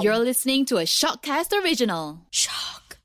You're listening to a Shockcast original. Shock.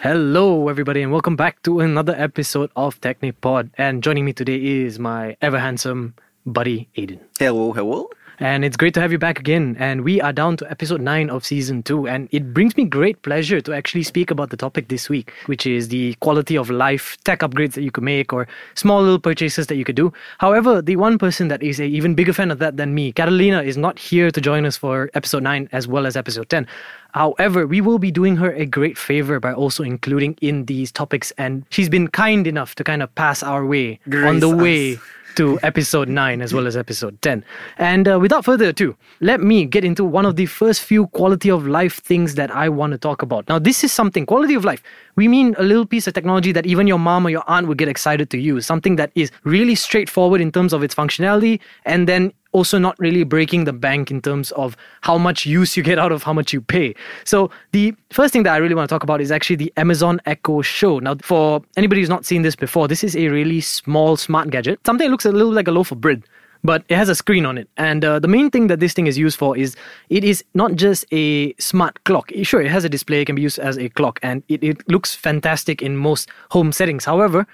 Hello, everybody, and welcome back to another episode of Technipod. And joining me today is my ever handsome buddy Aiden. Hello, hello. And it's great to have you back again. And we are down to episode 9 of season 2. And it brings me great pleasure to actually speak about the topic this week, which is the quality of life, tech upgrades that you could make, or small little purchases that you could do. However, the one person that is a even bigger fan of that than me, Catalina, is not here to join us for episode 9 as well as episode 10. However, we will be doing her a great favor by also including in these topics, and she's been kind enough to kind of pass our way on the us. way to episode 9 as well as episode 10. And uh, without further ado, let me get into one of the first few quality of life things that I want to talk about. Now, this is something, quality of life. We mean a little piece of technology that even your mom or your aunt would get excited to use, something that is really straightforward in terms of its functionality and then also not really breaking the bank in terms of how much use you get out of how much you pay. So, the first thing that I really want to talk about is actually the Amazon Echo Show. Now, for anybody who's not seen this before, this is a really small smart gadget, something that looks a little like a loaf of bread. But it has a screen on it. And uh, the main thing that this thing is used for is it is not just a smart clock. Sure, it has a display, it can be used as a clock, and it, it looks fantastic in most home settings. However,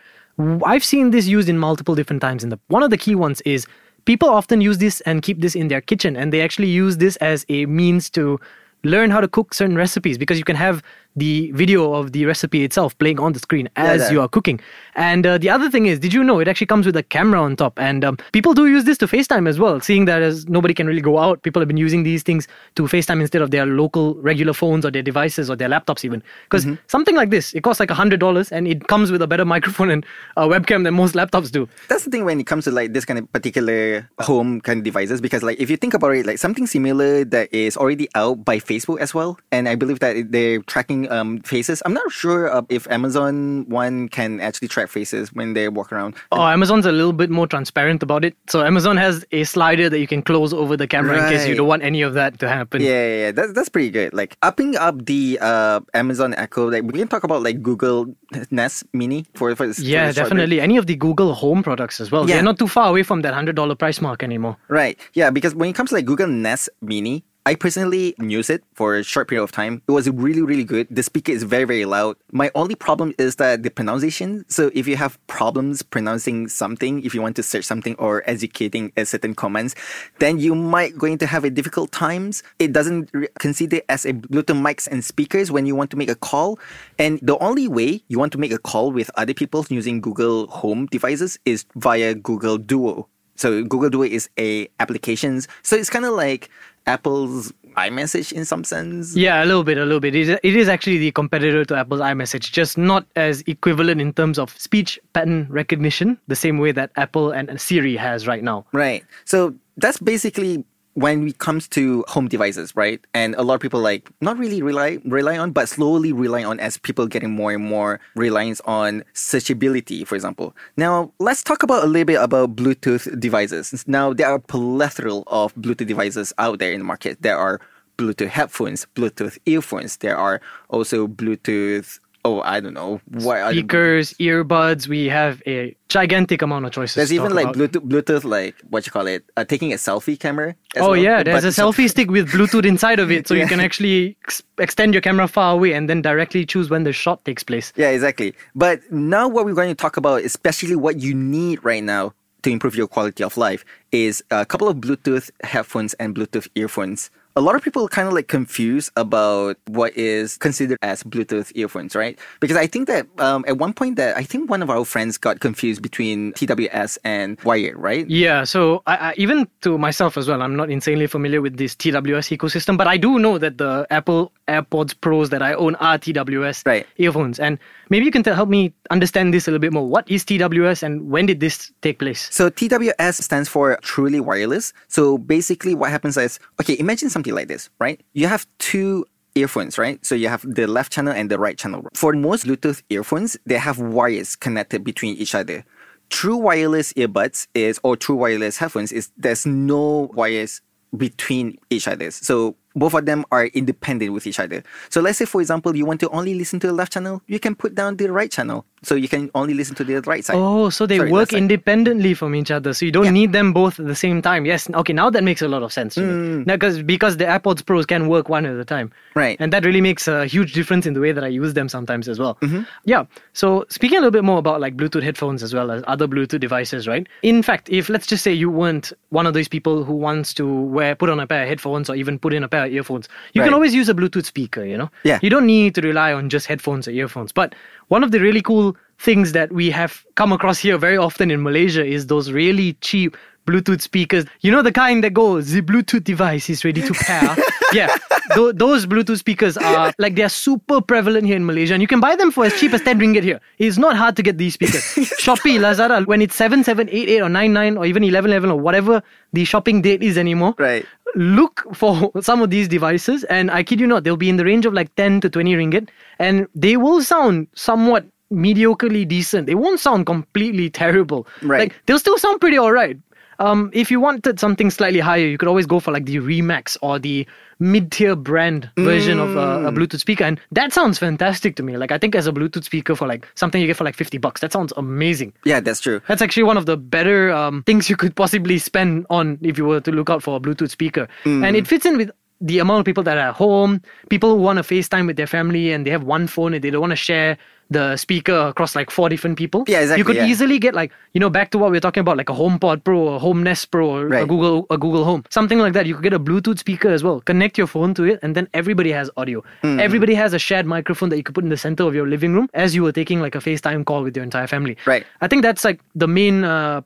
I've seen this used in multiple different times. And the, one of the key ones is people often use this and keep this in their kitchen and they actually use this as a means to learn how to cook certain recipes because you can have the video of the recipe itself playing on the screen as that. you are cooking. And uh, the other thing is did you know it actually comes with a camera on top? And um, people do use this to facetime as well seeing that as nobody can really go out. People have been using these things to facetime instead of their local regular phones or their devices or their laptops even. Because something like this it costs like a hundred dollars and it comes with a better microphone and a webcam than most laptops do. That's the thing when it comes to like this kind of particular home kind of devices because like if you think about it, like something similar that is already out by Facebook as well, and I believe that they're tracking um faces. I'm not sure uh, if Amazon one can actually track faces when they walk around. Oh, Amazon's a little bit more transparent about it. So Amazon has a slider that you can close over the camera in case you don't want any of that to happen. Yeah, yeah, yeah. That's that's pretty good. Like upping up the uh Amazon Echo. Like we can talk about like Google Nest Mini for for this. Yeah, bit. definitely. Any of the Google Home products as well. Yeah. They're not too far away from that hundred dollar price mark anymore. Right. Yeah, because when it comes to like Google Nest Mini, I personally use it for a short period of time. It was really, really good. The speaker is very, very loud. My only problem is that the pronunciation. So if you have problems pronouncing something, if you want to search something or educating a certain commands, then you might going to have a difficult times. It doesn't re- consider as a Bluetooth mics and speakers when you want to make a call. And the only way you want to make a call with other people using Google Home devices is via Google Duo. So Google Duo is a applications. So it's kind of like Apple's iMessage in some sense. Yeah, a little bit, a little bit. It is, it is actually the competitor to Apple's iMessage, just not as equivalent in terms of speech pattern recognition, the same way that Apple and Siri has right now. Right. So that's basically when it comes to home devices, right? And a lot of people like not really rely rely on, but slowly rely on as people getting more and more reliance on searchability, for example. Now let's talk about a little bit about Bluetooth devices. Now there are a plethora of Bluetooth devices out there in the market. There are Bluetooth headphones, Bluetooth earphones. There are also Bluetooth. Oh, I don't know the- Speakers, earbuds, we have a gigantic amount of choices. There's even like about. Bluetooth, Bluetooth, like what you call it, uh, taking a selfie camera. as Oh well. yeah, there's But a selfie stick with Bluetooth inside of it, so you can actually ex- extend your camera far away and then directly choose when the shot takes place. Yeah, exactly. But now what we're going to talk about, especially what you need right now to improve your quality of life, is a couple of Bluetooth headphones and Bluetooth earphones. A lot of people kind of like confused about what is considered as Bluetooth earphones, right? Because I think that um, at one point that I think one of our friends got confused between TWS and wired, right? Yeah, so I, I, even to myself as well, I'm not insanely familiar with this TWS ecosystem, but I do know that the Apple AirPods Pros that I own are TWS Right. earphones. And maybe you can tell, help me understand this a little bit more. What is TWS and when did this take place? So TWS stands for truly wireless. So basically what happens is okay, imagine something like this, right? You have two earphones, right? So you have the left channel and the right channel. For most Bluetooth earphones, they have wires connected between each other. True wireless earbuds is or true wireless headphones is there's no wires between each other. So both of them are independent with each other. So let's say, for example, you want to only listen to the left channel, you can put down the right channel. So you can only listen to the right side. Oh, so they Sorry, work independently from each other. So you don't Yeah. need them both at the same time. Yes. Okay, now that makes a lot of sense to me. Now, because because the AirPods Pros can work one at a time. Mm. Right. And that really makes a huge difference in the way that I use them sometimes as well. Mm-hmm. Yeah. So speaking a little bit more about like Bluetooth headphones as well as other Bluetooth devices, right? In fact, if let's just say you weren't one of those people who wants to wear put on a pair of headphones or even put in a pair of earphones, you Right. can always use a Bluetooth speaker, you know? Yeah. You don't need to rely on just headphones or earphones. But one of the really cool things that we have come across here very often in Malaysia is those really cheap Bluetooth speakers. You know the kind that go, the Bluetooth device is ready to pair. yeah, tho- those Bluetooth speakers are like they're super prevalent here in Malaysia, and you can buy them for as cheap as ten ringgit here. It's not hard to get these speakers. Shopee, Lazada, when it's seven seven eight eight or nine nine or even eleven eleven or whatever the shopping date is anymore Right. look for some of these devices and i kid you not they'll be in the range of like 10 to 20 ringgit and they will sound somewhat mediocrely decent they won't sound completely terrible Right. like they'll still sound pretty all right um, if you wanted something slightly higher you could always go for like the remax or the mid-tier brand version of uh, a bluetooth speaker. And that sounds fantastic to me. Like i think as a bluetooth speaker for like something you get for like 50 bucks that sounds amazing. Yeah, that's true. that's actually one of the better um, things you could possibly spend on if you were to look out for a Bluetooth speaker. And it fits in with the amount of people that are at home, people who want to FaceTime with their family and they have one phone and they don't want to share the speaker across like four different people. Yeah, exactly, You could yeah. easily get like, you know, back to what we were talking about, like a HomePod Pro, a Home Nest Pro, or a Right. Google a Google Home. Something like that. You could get a Bluetooth speaker as well. Connect your phone to it and then everybody has audio. Hmm. Everybody has a shared microphone that you could put in the center of your living room as you were taking like a FaceTime call with your entire family. Right. I think that's like the main uh,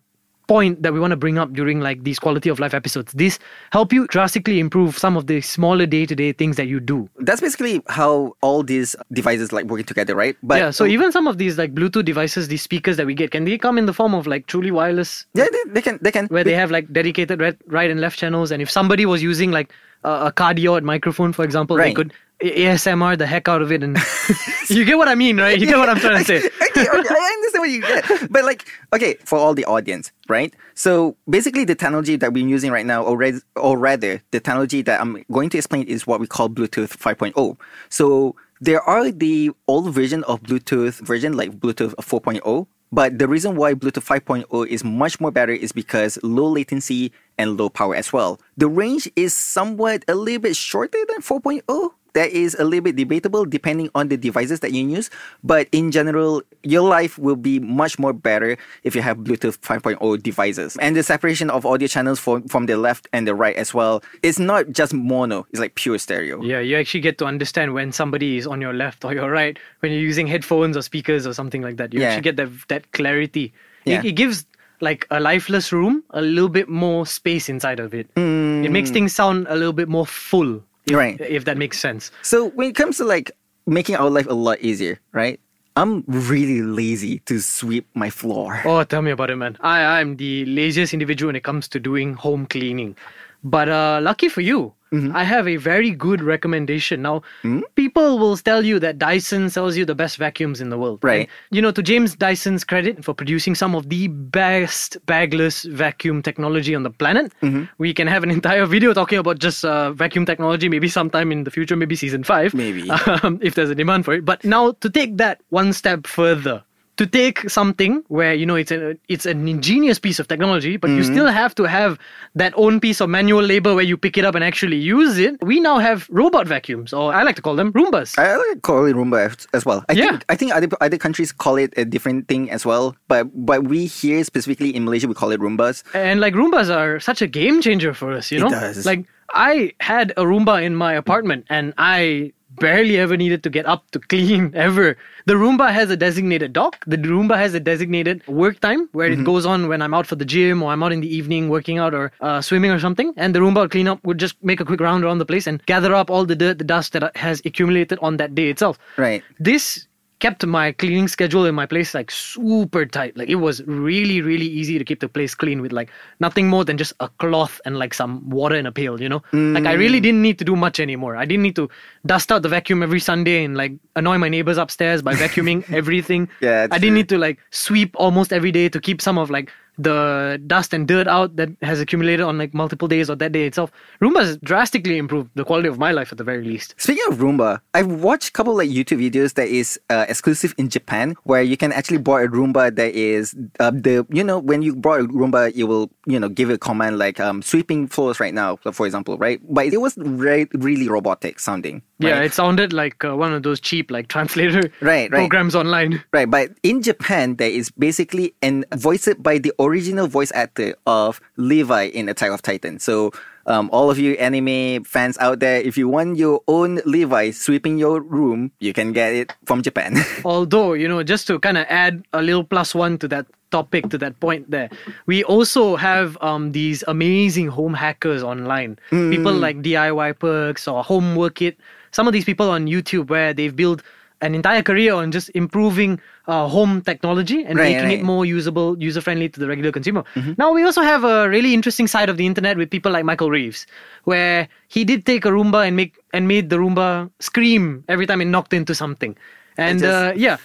point that we want to bring up during like these quality of life episodes. These help you drastically improve some of the smaller day to day things that you do. That's basically how all these devices like working together, right? But yeah. So oh even some of these like Bluetooth devices, these speakers that we get, can they come in the form of like truly wireless, yeah, they, they can they can where they have like dedicated right, right and left channels, and if somebody was using like a, cardioid microphone, for example, they could ASMR the heck out of it, and you get what I mean, right? You get what I'm trying to say. okay, okay, I understand what you get. But like, okay, for all the audience, right? So basically, the technology that we're using right now, or, res- or rather, the technology that I'm going to explain is what we call Bluetooth 5.0. So there are the old version of Bluetooth version, like Bluetooth 4.0. But the reason why Bluetooth 5.0 is much more better is because low latency and low power as well. The range is somewhat a little bit shorter than 4.0 that is a little bit debatable depending on the devices that you use. But in general, your life will be much more better if you have Bluetooth 5.0 devices. And the separation of audio channels from, from the left and the right as well. It's not just mono, it's like pure stereo. Yeah, you actually get to understand when somebody is on your left or your right when you're using headphones or speakers or something like that. You Yeah. actually get that that clarity. Yeah. It, it gives like a lifeless room a little bit more space inside of it. Mm. It makes things sound a little bit more full. If, Right. If that makes sense. So when it comes to like making our life a lot easier, right? I'm really lazy to sweep my floor. Oh, tell me about it, man. I I'm the laziest individual when it comes to doing home cleaning. But uh, lucky for you, Mm-hmm. I have a very good recommendation. Now, Hmm? people will tell you that Dyson sells you the best vacuums in the world. Right. And, you know, to James Dyson's credit for producing some of the best bagless vacuum technology on the planet, Mm-hmm. we can have an entire video talking about just uh, vacuum technology, maybe sometime in the future, maybe season five. Maybe. Um, if there's a demand for it. But now, to take that one step further, to take something where you know it's a it's an ingenious piece of technology, but you mm-hmm. still have to have that own piece of manual labor where you pick it up and actually use it. We now have robot vacuums, or I like to call them Roombas. I like to call it Roomba as- well. I Yeah. think I think other other countries call it a different thing as well. But but we here specifically in Malaysia we call it Roombas. And like Roombas are such a game changer for us, you know? does. Like I had a Roomba in my apartment and I barely ever needed to get up to clean ever. The Roomba has a designated dock. The Roomba has a designated work time where it goes on when I'm out for the gym or I'm out in the evening working out or uh, swimming or something. And the Roomba would clean up, would just make a quick round around the place and gather up all the dirt, the dust that has accumulated on that day itself. Right. This kept my cleaning schedule in my place like super tight. Like it was really, really easy to keep the place clean with like nothing more than just a cloth and like some water in a pail, you know? Like I really mm. didn't need to do much anymore. I didn't need to dust out the vacuum every Sunday and like annoy my neighbors upstairs by vacuuming everything. Yeah, I didn't true. need to like sweep almost every day to keep some of like the dust and dirt out that has accumulated on like multiple days or that day itself. Roomba has drastically improved the quality of my life at the very least. Speaking of Roomba, I've watched a couple like YouTube videos that is uh, exclusive in Japan, where you can actually buy a Roomba that is uh, the you know when you buy a Roomba, it will you know give a command like um, sweeping floors right now, for example, right? But it was re- really robotic sounding. Yeah, right? it sounded like uh, one of those cheap like translator Right, right. programs online. Right, but in Japan, there is basically and voiced by the original voice actor of Levi in Attack of Titan. So, um, all of you anime fans out there, if you want your own Levi sweeping your room, you can get it from Japan. Although, you know, just to kind of add a little plus one to that topic, to that point there, we also have um, these amazing home hackers online. People like DIY Perks or Home Work It. Some of these people on YouTube where they've built an entire career on just improving uh, home technology and Right, making right. it more usable, user friendly to the regular consumer. Now, we also have a really interesting side of the internet with people like Michael Reeves, where he did take a Roomba and make and made the Roomba scream every time it knocked into something. And just- uh, yeah,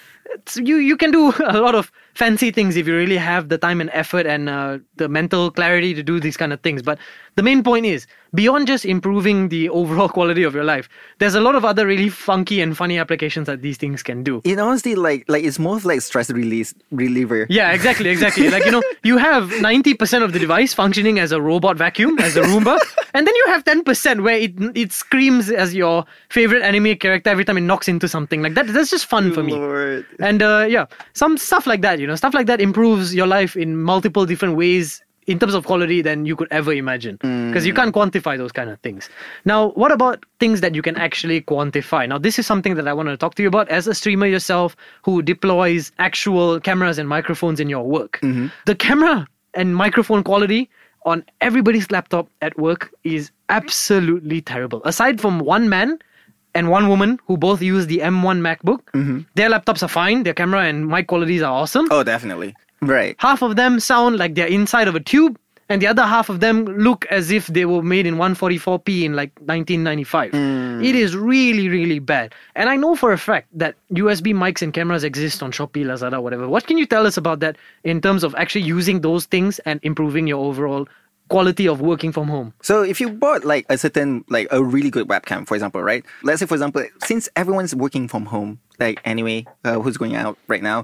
you you can do a lot of fancy things if you really have the time and effort and uh, the mental clarity to do these kind of things. But the main point is beyond just improving the overall quality of your life, there's a lot of other really funky and funny applications that these things can do. it honestly like like it's more of like stress release reliever. Yeah, exactly, exactly. like, you know, you have 90% of the device functioning as a robot vacuum, as a Roomba, and then you have 10% where it it screams as your favorite anime character every time it knocks into something. Like that that's just fun for me. And uh, yeah, some stuff like that, you know, stuff like that improves your life in multiple different ways in terms of quality than you could ever imagine. Because you mm. can't quantify those kind of things. Now, what about things that you can actually quantify? Now, this is something that I want to talk to you about as a streamer yourself who deploys actual cameras and microphones in your work. Mm-hmm. The camera and microphone quality on everybody's laptop at work is absolutely terrible. Aside from one man and one woman who both use the M1 MacBook, mm-hmm. their laptops are fine, their camera and mic qualities are awesome. Oh, definitely. Right. Half of them sound like they're inside of a tube, and the other half of them look as if they were made in 144p in like 1995. Mm. It is really, really bad. And I know for a fact that USB mics and cameras exist on Shopee, Lazada, whatever. What can you tell us about that in terms of actually using those things and improving your overall quality of working from home? So if you bought like a certain like a really good webcam, for example, right? Let's say for example, since everyone's working from home, like anyway, uh, who's going out right now,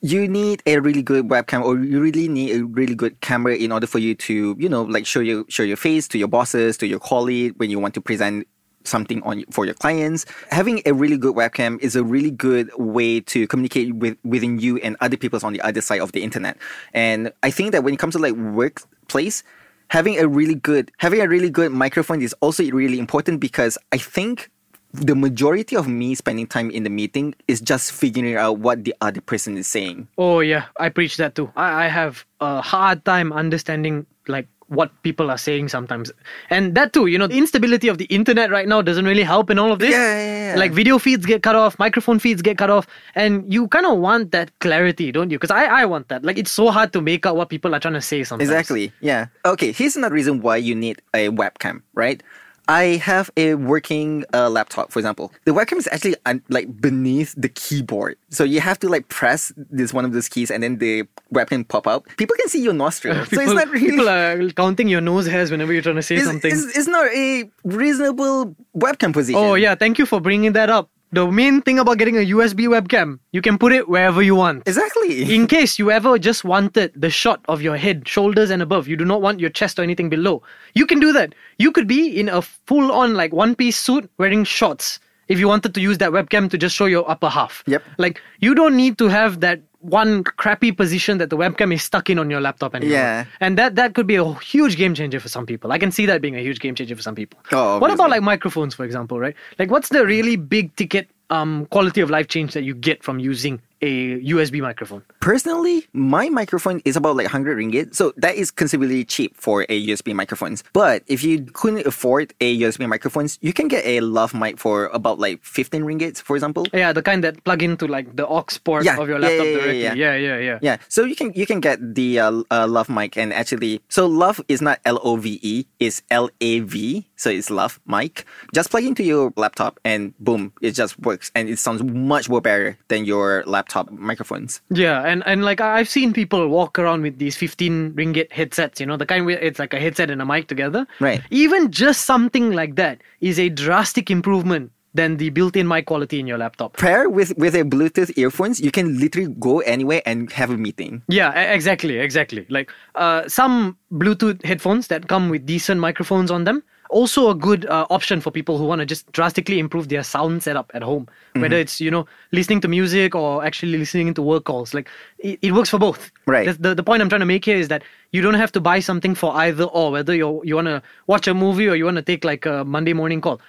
you need a really good webcam, or you really need a really good camera in order for you to, you know, like show your show your face to your bosses, to your colleague when you want to present something on for your clients. Having a really good webcam is a really good way to communicate with within you and other people's on the other side of the internet. And I think that when it comes to like workplace, having a really good having a really good microphone is also really important because I think the majority of me spending time in the meeting is just figuring out what the other person is saying. Oh yeah, I preach that too. I, I have a hard time understanding like what people are saying sometimes. And that too, you know, the instability of the internet right now doesn't really help in all of this. Yeah, yeah, yeah. Like video feeds get cut off, microphone feeds get cut off, and you kind of want that clarity, don't you? Because I, I want that. Like it's so hard to make out what people are trying to say sometimes. Exactly. Yeah. Okay. Here's another reason why you need a webcam, right? I have a working uh, laptop, for example. The webcam is actually un- like beneath the keyboard, so you have to like press this one of those keys, and then the webcam pop up. People can see your nostril, so People, it's not really. people are counting your nose hairs whenever you're trying to say it's, something. it's, it's not a reasonable webcam position. Oh yeah, thank you for bringing that up. The main thing about getting a USB webcam, you can put it wherever you want. Exactly. In case you ever just wanted the shot of your head, shoulders, and above, you do not want your chest or anything below, you can do that. You could be in a full on, like, one piece suit wearing shorts if you wanted to use that webcam to just show your upper half. Yep. Like, you don't need to have that one crappy position that the webcam is stuck in on your laptop anymore. Yeah. And that, that could be a huge game changer for some people. I can see that being a huge game changer for some people. Oh, what about like microphones, for example, right? Like, what's the really big ticket um, quality of life change that you get from using a USB microphone? Personally, my microphone is about like 100 ringgit. So that is considerably cheap for a USB microphones. But if you couldn't afford a USB microphones, you can get a Lav mic for about like 15 ringgit, for example. Yeah, the kind that plug into like the aux port Yeah, of your laptop yeah, yeah, directly. yeah. Yeah, yeah, yeah. Yeah, so you can you can get the uh, uh, Lav mic and actually so Lav is not L O V E, it's L A V, so it's Lav mic. Just plug into your laptop and boom, it just works and it sounds much more better than your laptop laptop microphones. Yeah, and, and like I've seen people walk around with these 15 ringgit headsets, you know, the kind where it's like a headset and a mic together. Right. Even just something like that is a drastic improvement than the built in mic quality in your laptop. Pair with with a Bluetooth earphones, you can literally go anywhere and have a meeting. Yeah, exactly, exactly. Like uh, some Bluetooth headphones that come with decent microphones on them. Also, a good uh, option for people who want to just drastically improve their sound setup at home. Whether it's you know listening to music or actually listening to work calls, like it, it works for both. Right. The, the the point I'm trying to make here is that you don't have to buy something for either or. Whether you you want to watch a movie or you want to take like a Monday morning call.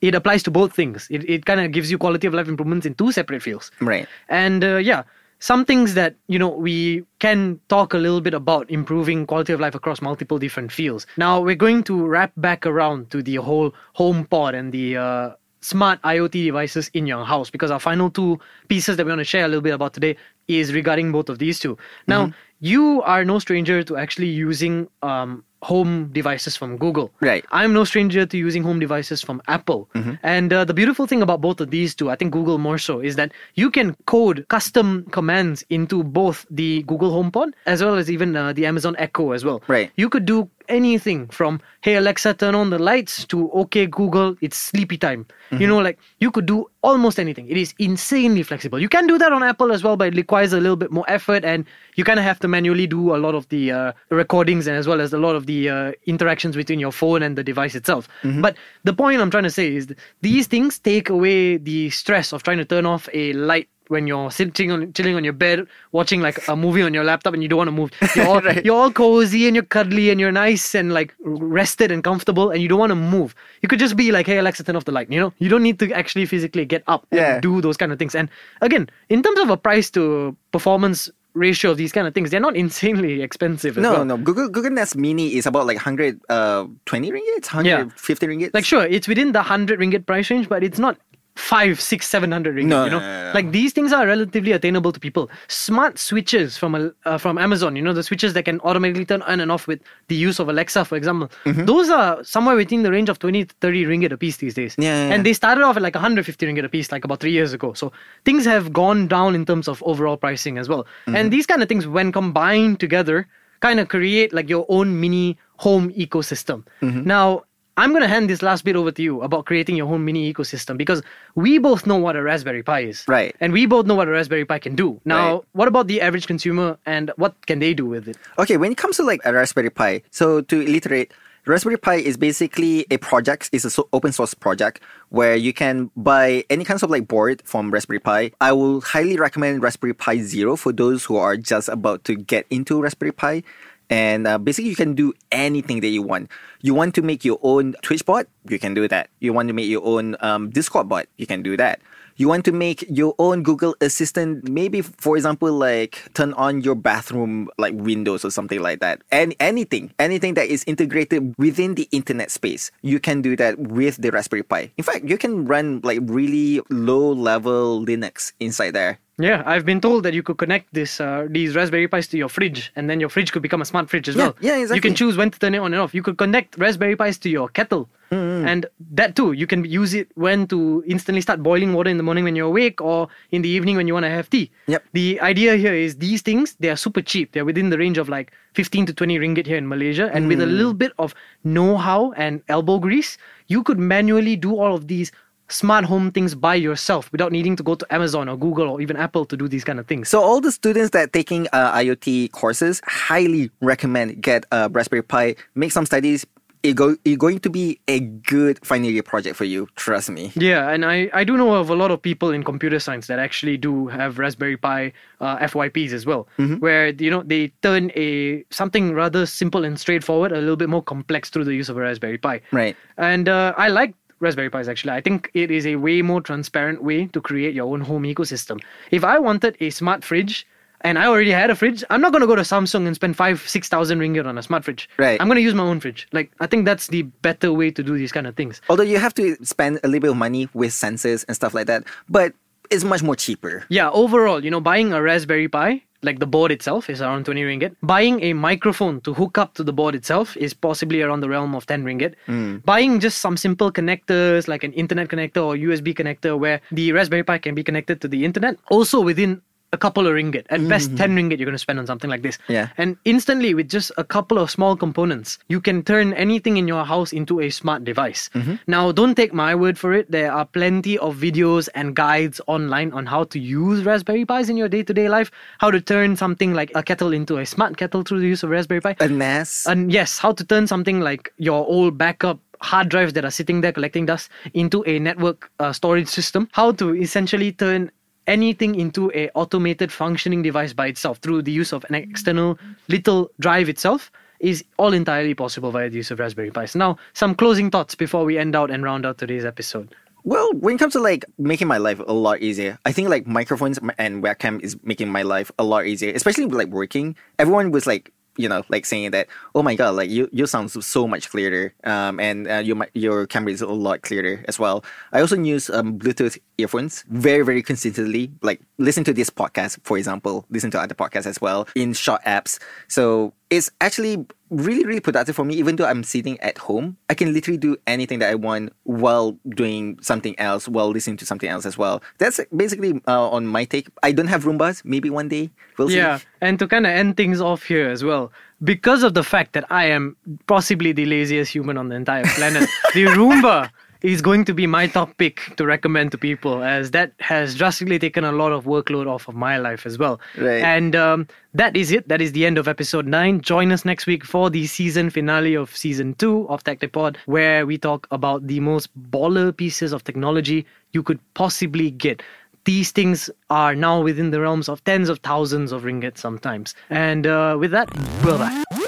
It applies to both things. It it kind of gives you quality of life improvements in two separate fields. Right. And uh, yeah, some things that you know we can talk a little bit about improving quality of life across multiple different fields. Now we're going to wrap back around to the whole home pod and the uh, smart IoT devices in your house because our final two pieces that we want to share a little bit about today is regarding both of these two. Now you are no stranger to actually using um, home devices from Google. Right. I'm no stranger to using home devices from Apple. And uh, the beautiful thing about both of these two, I think Google more so, is that you can code custom commands into both the Google HomePod as well as even uh, the Amazon Echo as well. Right. You could do anything from hey Alexa turn on the lights to okay Google it's sleepy time. You know like you could do almost anything. It is insanely flexible. You can do that on Apple as well but it requires a little bit more effort and you kind of have to manually do a lot of the uh, recordings and as well as a lot of the uh, interactions between your phone and the device itself. But the point I'm trying to say is these things take away the stress of trying to turn off a light when you're sitting on chilling on your bed watching like a movie on your laptop and you don't want to move you're all, Right. you're all cozy and you're cuddly and you're nice and like rested and comfortable and you don't want to move you could just be like hey alexa turn off the light you know you don't need to actually physically get up Yeah. and do those kind of things and again in terms of a price to performance ratio of these kind of things they're not insanely expensive No, well. no. Google Google Nest Mini is about like 100, uh, 20 ringgit, 150 ringgit. like sure it's within the 100 ringgit price range but it's not five six seven hundred ringgit No, you know no, no, no. like these things are relatively attainable to people smart switches from a, uh, from amazon you know the switches that can automatically turn on and off with the use of alexa for example Mm-hmm. those are somewhere within the range of 20 to 30 ringgit a piece these days Yeah, yeah, and they started off at like 150 ringgit a piece like about three years ago so things have gone down in terms of overall pricing as well Mm-hmm. and these kind of things when combined together kind of create like your own mini home ecosystem Mm-hmm. now I'm going to hand this last bit over to you about creating your own mini ecosystem because we both know what a Raspberry Pi is. Right. And we both know what a Raspberry Pi can do. Now, Right. what about the average consumer and what can they do with it? Okay, when it comes to like a Raspberry Pi, so to iterate, Raspberry Pi is basically a project, it's a so- open source project where you can buy any kinds of like board from Raspberry Pi. I will highly recommend Raspberry Pi Zero for those who are just about to get into Raspberry Pi. And uh, basically, you can do anything that you want. You want to make your own Twitch bot, you can do that. You want to make your own um, Discord bot, you can do that. You want to make your own Google Assistant, maybe for example, like turn on your bathroom like windows or something like that. And anything, anything that is integrated within the internet space, you can do that with the Raspberry Pi. In fact, you can run like really low level Linux inside there. Yeah, I've been told that you could connect this uh, these Raspberry Pis to your fridge, and then your fridge could become a smart fridge as Yeah, well. yeah, exactly. You can choose when to turn it on and off. You could connect Raspberry Pis to your kettle, and that too. You can use it when to instantly start boiling water in the morning when you're awake, or in the evening when you want to have tea. Yep. The idea here is these things they are super cheap. They're within the range of like 15 to 20 ringgit here in Malaysia, and with a little bit of know-how and elbow grease, you could manually do all of these smart home things by yourself without needing to go to Amazon or Google or even Apple to do these kind of things. So all the students that taking uh, IoT courses highly recommend get a Raspberry Pi, make some studies. It go, it's going to be a good final year project for you. Trust me. Yeah, and I, I do know of a lot of people in computer science that actually do have Raspberry Pi uh, FYPs as well, where you know they turn a something rather simple and straightforward a little bit more complex through the use of a Raspberry Pi. Right. And uh, I like Raspberry Pis actually. I think it is a way more transparent way to create your own home ecosystem. If I wanted a smart fridge and I already had a fridge, I'm not gonna go to Samsung and spend five, six thousand ringgit on a smart fridge. Right. I'm gonna use my own fridge. Like I think that's the better way to do these kind of things. Although you have to spend a little bit of money with sensors and stuff like that, but is much more cheaper. Yeah, overall, you know, buying a Raspberry Pi, like the board itself, is around 20 ringgit. Buying a microphone to hook up to the board itself is possibly around the realm of 10 ringgit. Hmm. Buying just some simple connectors like an internet connector or USB connector where the Raspberry Pi can be connected to the internet, also within a couple of ringgit. At best, 10 ringgit you're going to spend on something like this. Yeah. And instantly, with just a couple of small components, you can turn anything in your house into a smart device. Now, don't take my word for it. There are plenty of videos and guides online on how to use Raspberry Pis in your day to day life, how to turn something like a kettle into a smart kettle through the use of Raspberry Pi. A NAS. And yes, how to turn something like your old backup hard drives that are sitting there collecting dust into a network uh, storage system. How to essentially turn anything into a automated functioning device by itself through the use of an external little drive itself is all entirely possible via the use of Raspberry Pis. Now, some closing thoughts before we end out and round out today's episode. Well, when it comes to like making my life a lot easier, I think like microphones and webcam is making my life a lot easier, especially like working. Everyone was like, you know, like saying that, oh my god, like you you sound so- much clearer, um, and uh, your your camera is a lot clearer as well. I also use um Bluetooth earphones very very consistently. Like listen to this podcast, for example, listen to other podcasts as well in short apps. So it's actually really really productive for me. Even though I'm sitting at home, I can literally do anything that I want while doing something else, while listening to something else as well. That's basically uh, on my take. I don't have Roombas. Maybe one day we'll see. Yeah, and to kind of end things off here as well, because of the fact that I am possibly the laziest human on the entire planet, the Roomba is going to be my top pick to recommend to people, as that has drastically taken a lot of workload off of my life as well. Right. And um, that is it. That is the end of episode nine. Join us next week for the season finale of season two of TechTipod, where we talk about the most baller pieces of technology you could possibly get these things are now within the realms of tens of thousands of ringgit sometimes. And uh, with that, bye bye.